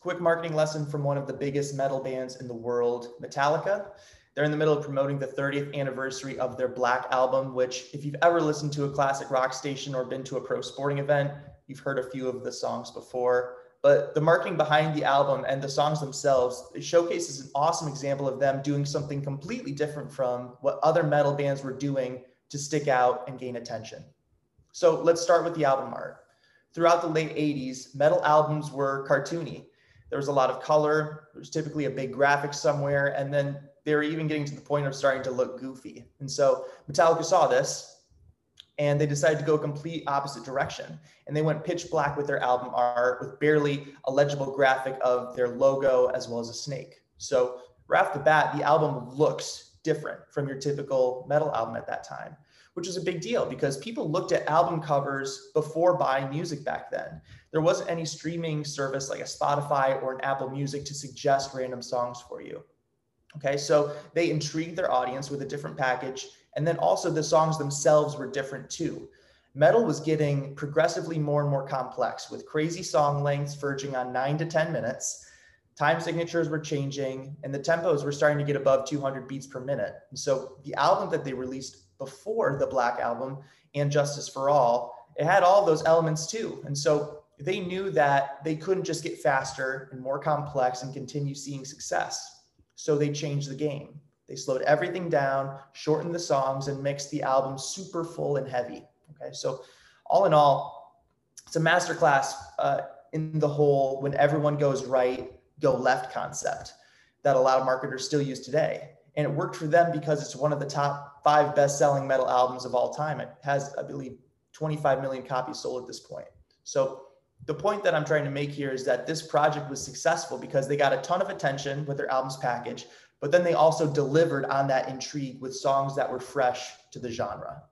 quick marketing lesson from one of the biggest metal bands in the world, Metallica. They're in the middle of promoting the 30th anniversary of their Black album, which, if you've ever listened to a classic rock station or been to a pro sporting event, you've heard a few of the songs before. But the marketing behind the album and the songs themselves showcases an awesome example of them doing something completely different from what other metal bands were doing to stick out and gain attention. So let's start with the album art. Throughout the late 80s, metal albums were cartoony. There was a lot of color, there was typically a big graphic somewhere, and then they were even getting to the point of starting to look goofy. And so Metallica saw this and they decided to go complete opposite direction. And they went pitch black with their album art with barely a legible graphic of their logo as well as a snake. So right off the bat, the album looks different from your typical metal album at that time, which was a big deal because people looked at album covers before buying music back then. There wasn't any streaming service like a Spotify or an Apple Music to suggest random songs for you. Okay, so they intrigued their audience with a different package. And then also the songs themselves were different too. Metal was getting progressively more and more complex with crazy song lengths verging on nine to 10 minutes. Time signatures were changing and the tempos were starting to get above 200 beats per minute. And so the album that they released before the Black Album and Justice for All, it had all those elements too. And so they knew that they couldn't just get faster and more complex and continue seeing success. So they changed the game. They slowed everything down, shortened the songs, and mixed the album super full and heavy. Okay, so all in all, it's a masterclass uh, in the whole when everyone goes right, go left concept that a lot of marketers still use today. And it worked for them because it's one of the top five best selling metal albums of all time. It has, I believe, 25 million copies sold at this point. So the point that I'm trying to make here is that this project was successful because they got a ton of attention with their albums package, but then they also delivered on that intrigue with songs that were fresh to the genre.